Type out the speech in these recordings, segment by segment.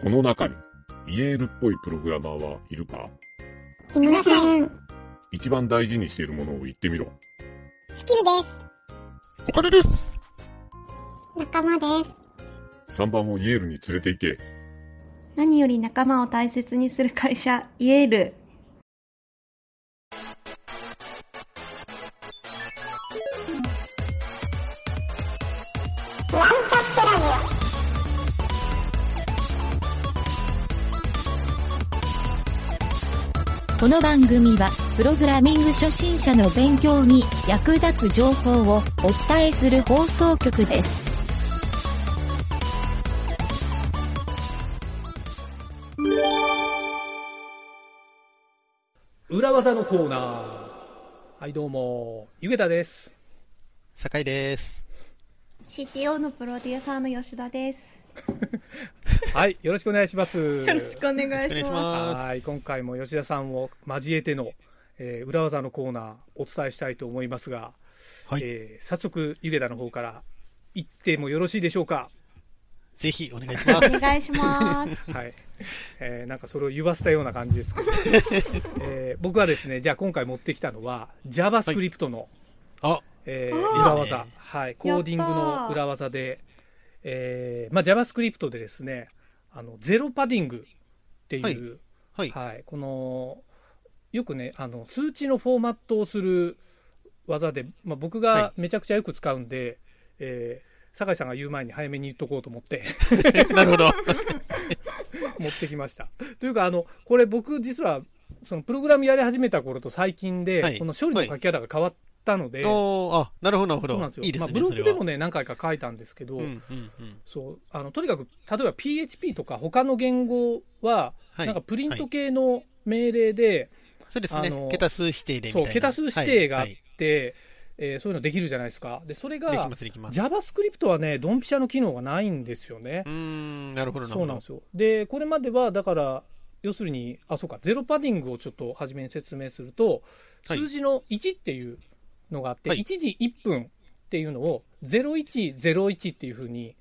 この中に、イエールっぽいプログラマーはいるか？いません。一番大事にしているものを言ってみろ。スキルでお金です。す。仲間です。3番をイエールに連れて行け。何より仲間を大切にする会社、イエール。なんこの番組は、プログラミング初心者の勉強に役立つ情報をお伝えする放送局です。裏技のコーナー。はい、どうも、ゆげたです。酒井です。CTO のプロデューサーの吉田です。はい、よろしくお願いします。よろしくお願いししままはい、今回も吉田さんを交えての、えー裏技のコーナー、お伝えしたいと思いますが、す。はい。えー早速、ゆげたの方から言ってもよろしいでしょうか？ぜひお願いします。す。お願いします。はい。えーなんかそれを言わせたような感じですけど、えー僕はですね、じゃあ今回持ってきたのは、JavaScript の、あ、えー裏技はい、コーディングの裏技で、えーまあ、JavaScript でですね、あのゼロパディングっていう、はい。はいこのよくねあの、数値のフォーマットをする技で、まあ、僕はがめちゃくちゃよく使うんで、えー酒井さんが言う前に早めに言っとこうと思って なるほど。持ってきました。というか、あのこれ、僕、実はそのプログラムやり始めた頃と最近で、はいこの処理の書き方が変わったので、あ、なるほど、なるほどそうなんです。よまあ、いいですね、ブロ。グでもね、何回か書いたんですけど、うん、うん、うん。そうあのとにかく例えば PHP とか他の言語は、はい。なんかプリントはい系の命令で、そうですね。桁数指定で。そう桁数指定があっはいて、えーそういうのできるじゃないですかでそれが。JavaScript はねドンピシャの機能がないんですよねうーん、なるほど、なるほどそうなんです。よでこれまではだから要するにあそうかゼロパディングをちょっと初めに説明するとはい数字の1っていうのがあって、はい。1時1分っていうのを0101っていうふうに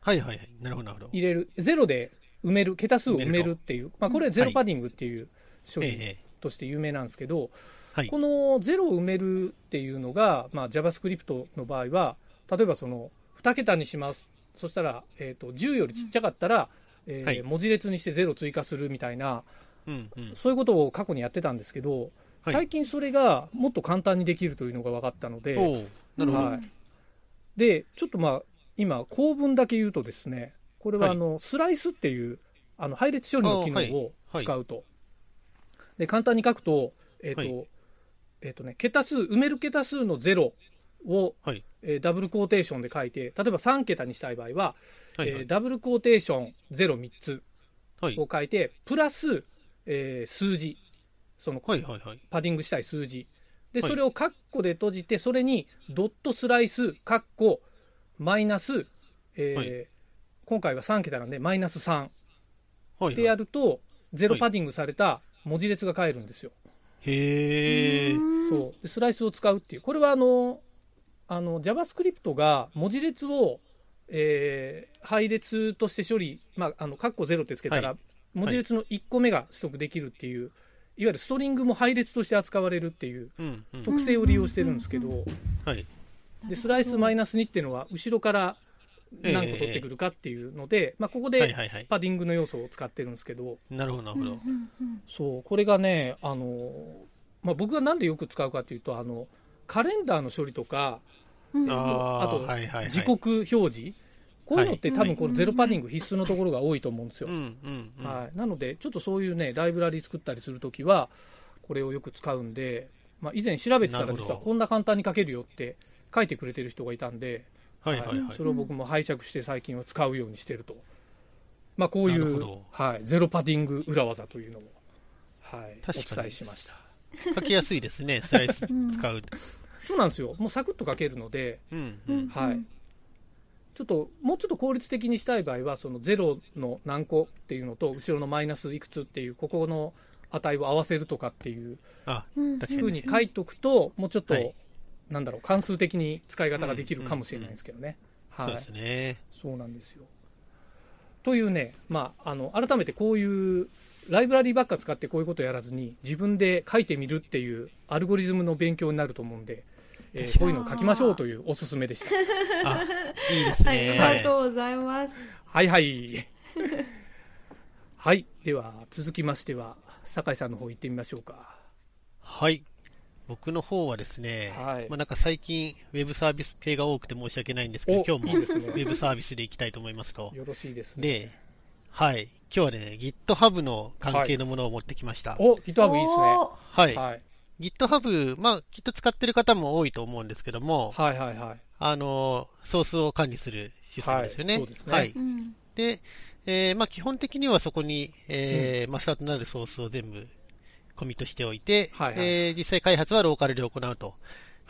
はい、はい、はい。なるほど、なるほど。入れる。ゼロで埋める桁数を埋めるっていう、まあ、これゼロパディングっていう処理ええ、として有名なんですけど、はい。こ。のゼロを埋めるっていうのが、まあ、JavaScript の場合は例えばその2桁にします。そしたら、えー、と10よりちっちゃかったら、えーはい。文字列にして0追加するみたいなうん、うん。そういうことを過去にやってたんですけど、はい最近それがもっと簡単にできるというのが分かったので。なるほど。はい、でちょっとまあ今構文だけ言うとですねこれははいあの、スライスっていうあの配列処理の機能を使うと、で簡単に書くと,、えーとはいえーとね、桁数埋める桁数の0を、はい。えーダブルクォーテーションで書いて例えば3桁にしたい場合は、はい、はい。えーダブルクォーテーション03つはい。を書いてプラス、えー数字そのはい、はい、はい。パディングしたい数字ではいそれをカッコで閉じてそれにドットスライスカッコマイナス、えーはい今回は3桁なんでマイナス3はい。でやるとゼロパディングされた文字列が変えるんですよ。へー。そうでスライスを使うっていうこれはあのあの JavaScript が文字列を、えー配列として処理、まあ、あのカッコ0ってつけたら、は文字列の1個目が取得できるっていう、い、わゆるストリングも配列として扱われるっていう。特性を利用してるんですけど、はい。でスライスマイナス2っていうのは後ろから何個取ってくるかっていうので、まあ、ここはい、で。パディングの要素を使ってるんですけど、なるほど、なるほど。そうこれがねあの、まあ、僕がなんでよく使うかというとあのカレンダーの処理とかああとはい、はい、はい。時刻表示こういうのって多分このゼロパディング必須のところが多いと思うんですよ。はい、なのでちょっとそういうねライブラリ作ったりするときはこれをよく使うんで、まあ、以前調べてたら実はこんな簡単に書けるよって書いてくれてる人がいたんで、はい、はい、はい。そ。れを僕も拝借して最近は使うようにしてると、まあ、こういうはい、ゼロパディング裏技というのを、はい、お伝えしました。書きやすいですね、スライス使う。そうなんですよ。もうサクッと書けるので、うん、うん。はい、ちょっともうちょっと効率的にしたい場合はそのゼロの何個っていうのと後ろのマイナスいくつっていうここの値を合わせるとかっていうふうかに。に書いとくともうちょっと、はい。なんだろう関数的に使い方ができるかもしれないですけどね、はいそうですね。そうなんですよ。というね、まあ、あの改めてこういうライブラリーばっか使ってこういうことやらずに自分で書いてみるっていうアルゴリズムの勉強になると思うんで、えーこういうのを書きましょうというおすすめでした。あ、いいですはい、ね。ありがとうございます。はいはい。はい。では、続きましては、酒井さんの方行ってみましょうか。はい。僕の方はですね、はいまあなんか最近、ウェブサービス系が多くて申し訳ないんですけどお、今日もいいですね ウェブサービスでいきたいと思いますと。よろしいですね。で、はい。今日はね、GitHub の関係のものを持ってきました。お、GitHub いいですね。はい。はい。GitHub、まあ、きっと使ってる方も多いと思うんですけども、はいはいはい。あの、ソースを管理するシステムですよね。はいそうですねはい。うん。で、えーまあ、基本的にはそこに、えーマスターとなるソースを全部コミットしておいて、はいはいえー実際開発はローカルで行うと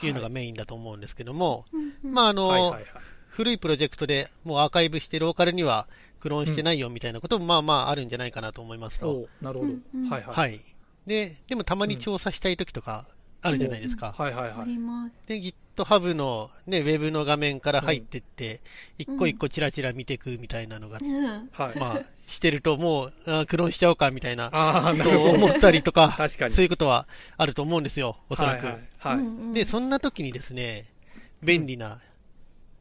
いうのがメインだと思うんですけども、うんまあ、あの、はいはいはい。古いプロジェクトでもうアーカイブしてローカルにはクローンしてないよみたいなこともまあまああるんじゃないかなと思いますと。おなるほど、うんうんはいはい。はい。で、でもたまに調査したい時とかあるじゃないですか。あはいはいはい。ります。で、GitHub のね、ウェブの画面から入ってって、一個一個チラチラ見ていくみたいなのが。まあ、してるともう、あークローンしちゃおうかみたいな、ああ、なそうるほど。思ったりとか、確かにそういうことはあると思うんですよ、おそらく。はいはい。はいうんうんで、そんな時にですね、便利な、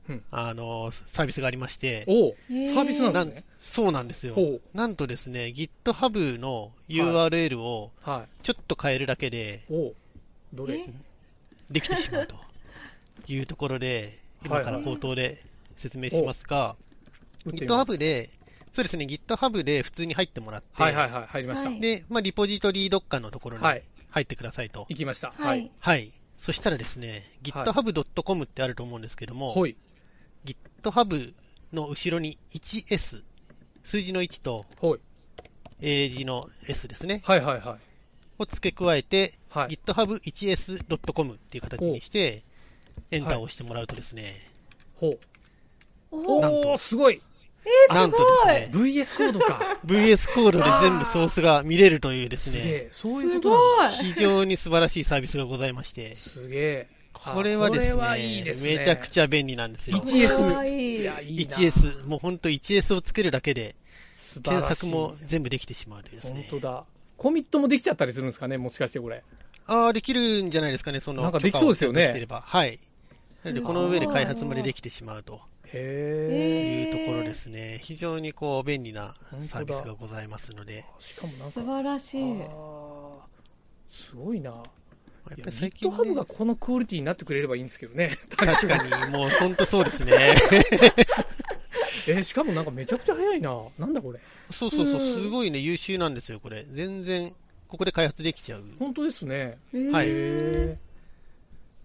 うんあの、サービスがありまして、おサービスなんですね。そうなんですよ。なんとですね、GitHub の URL をはちょっと変えるだけでどれ？え？できてしまうというところで、今から口頭で説明しますが、GitHub で、そうですね、GitHub で普通に入ってもらって、はいはいはい。入りました。はいで、まあ、リポジトリどっかのところにはい。入ってくださいと。行きました。ははいい。。はい。そしたらですね、はい github.com ってあると思うんですけども、ほい。GitHub の後ろに 1S、数字の1と。英字の S ですね、はいはいはい。を付け加えて、はい。github1s.com っていう形にして、エンターを押してもらうとですね、ほう。おなんとおー、すごい。なんとですね、VS コードか。VS コードで全部ソースが見れるというですね、すげえ。そういうすこと。非常に素晴らしいサービスがございまして、すげえ。これはですこれはいいすねめちゃくちゃ便利なんですよ。1S かわいいいや、いいな。1S、もう本当 1S をつけるだけで、素晴検らしい。索も全部できてしまうというですね。本当だ。コミットもできちゃったりするんですかね、もしかしてこれ。ああ、できるんじゃないですかね、その。なんかできそうですよね許可を取ってればはい。なので、この上で開発までできてしまうとへえ。いうところですね。非常にこう、便利なサービスがございますので。しかもなんか素。晴らしい。あーすごいな。やっぱり最近、GitHub ねが、このクオリティになってくれればいいんですけどね。確かに、もう本当そうですね。えーしかもなんかめちゃくちゃ早いな。なんだこれ。そうそうそう、うんすごいね、優秀なんですよ、これ。全然、ここで開発できちゃう。本当ですね。はい。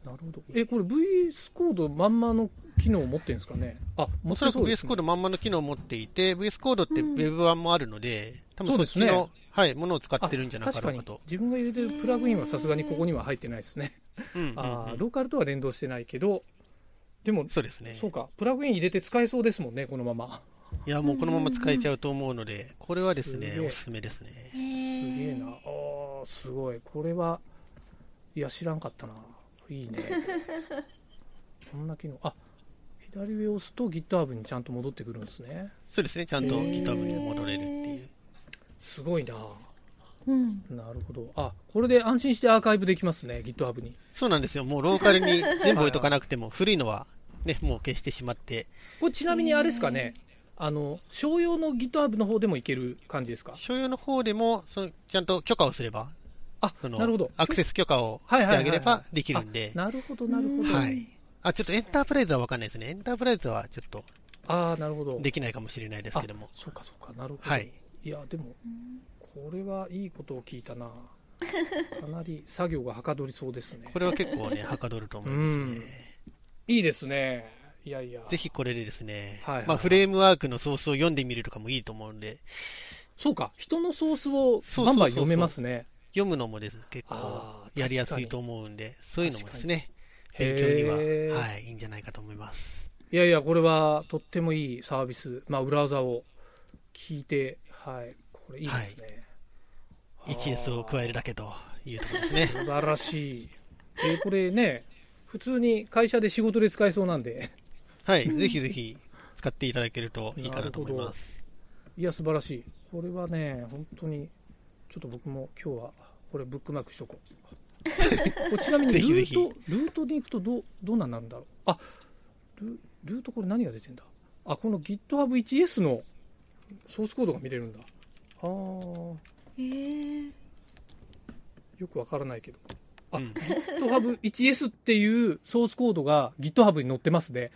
なるほど。え、これ VS コードまんまの機能を持ってるんですかね？あ、持っておそらくそうです VS ねコードまんまの機能を持っていて、VS コードってうん Web 版もあるので、多分そっちの、はい、ものを使ってるんじゃなかろうかと。自分が入れてるプラグインはさすがにここには入ってないですね。うんうんうんあーローカルとは連動してないけど、でも、そうですね。そうか、プラグイン入れて使えそうですもんね、このまま。いや、もうこのまま使えちゃうと思うので、これはですね、すおすすめですね。すげえな。ああ、すごい。これは、いや、知らんかったな。いいね。こんな機能。あ、左上を押すと GitHub にちゃんと戻ってくるんですね。そうですね、ちゃんと GitHub に戻れるっていう。すごいな。うん。なるほど。あ、これで安心してアーカイブできますね、GitHub に。そうなんですよ。もうローカルに全部置いとかなくても、古いのはね、もう消してしまって、これちなみにあれですかね、あの、商用の GitHub の方でもいける感じですか？所有の方でも、そのちゃんと許可をすれば、あ、そのなるほど。アクセス許可をしてあげればできるんで、なるほど、なるほど。はい。あ、ちょっとエンタープライズはわかんないですね。エンタープライズはちょっとああ、なるほど。できないかもしれないですけどもあ。そうか、そうか、なるほど。はい。いや、でも、これはいいことを聞いたな。かなり作業がはかどりそうですね。これは結構ね、はかどると思いますね。いいですね。いやいや。ぜひこれでですね、はいはいまあフレームワークのソースを読んでみるとかもいいと思うんで、そうか、人のソースをバンバン読めますね。読むのもです結構やりやすいと思うんで、そういうのもですね、勉強には、はい、いいんじゃないかと思います。いやいや、これはとってもいいサービス、まあ、裏技を聞いて、はい、これいいですね。1S を加えるだけというところですね。素晴らしい。えーこれね、普通に会社で仕事で使えそうなんで、はい、ぜひぜひ使っていただけるといいかなと思います。いや、素晴らしい。これはね、本当に、ちょっと僕も今日は、これブックマークしとこう。ちなみにルぜひぜひート、ルートで行くとどう、どうなんなるんだろう。あ、ルルートこれ何が出てんだ？あ、この GitHub1S のソースコードが見れるんだ。あー、へえ。よくわからないけど。あ、うん GitHub1S っていうソースコードが GitHub に載ってますね。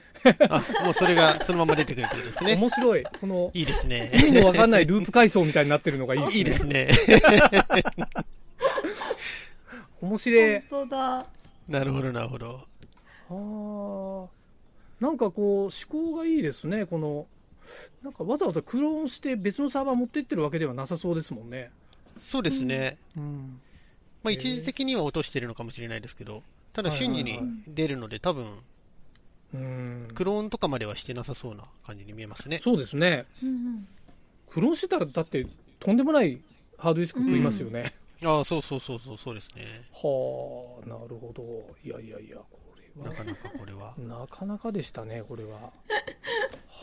あ、もうそれがそのまま出てくるということですね。面白い。この、いいですね。意味のわかんないループ階層みたいになってるのがいいですね。いいですね。面白い。本当だ。なるほど、なるほど。あーなんかこう、思考がいいですね。この、なんかわざわざクローンして別のサーバー持ってってるわけではなさそうですもんね。そうですね。うん。まあ、一時的には落としてるのかもしれないですけど、ただ瞬時に出るので、多分、うん。クローンとかまではしてなさそうな感じに見えますね。そうですね。うんうん。クローンしてたら、だって、とんでもないハードディスク食いますよね。ああ、そうそうそうそう、そうですね。はあ、なるほど。いやいやいや、これはなかなかこれは。なかなかでしたね、これは。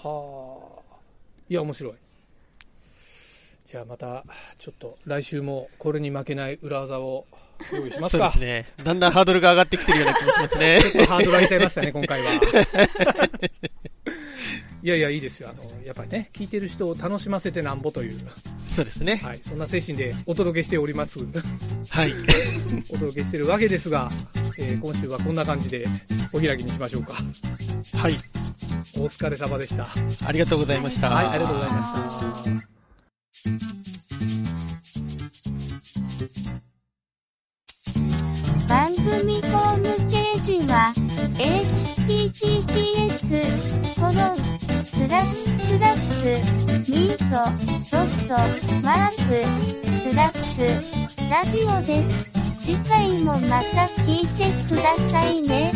はあ。いや、面白い。じゃあまた、ちょっと来週もこれに負けない裏技を用意しますか。そうですね。だんだんハードルが上がってきてるような気もしますね。ちょっとハードル上げちゃいましたね、今回は。いやいや、いいですよ。あの、やっぱりね、聞いてる人を楽しませてなんぼという、そうですね。はい、そんな精神でお届けしております。はい。お届けしてるわけですが、えー今週はこんな感じでお開きにしましょうか。はい。お疲れ様でした。ありがとうございました。はい、ありがとうございました。スラッシュスラッシュミートドットマークスラッシュラジオです。次回もまた聞いてくださいね。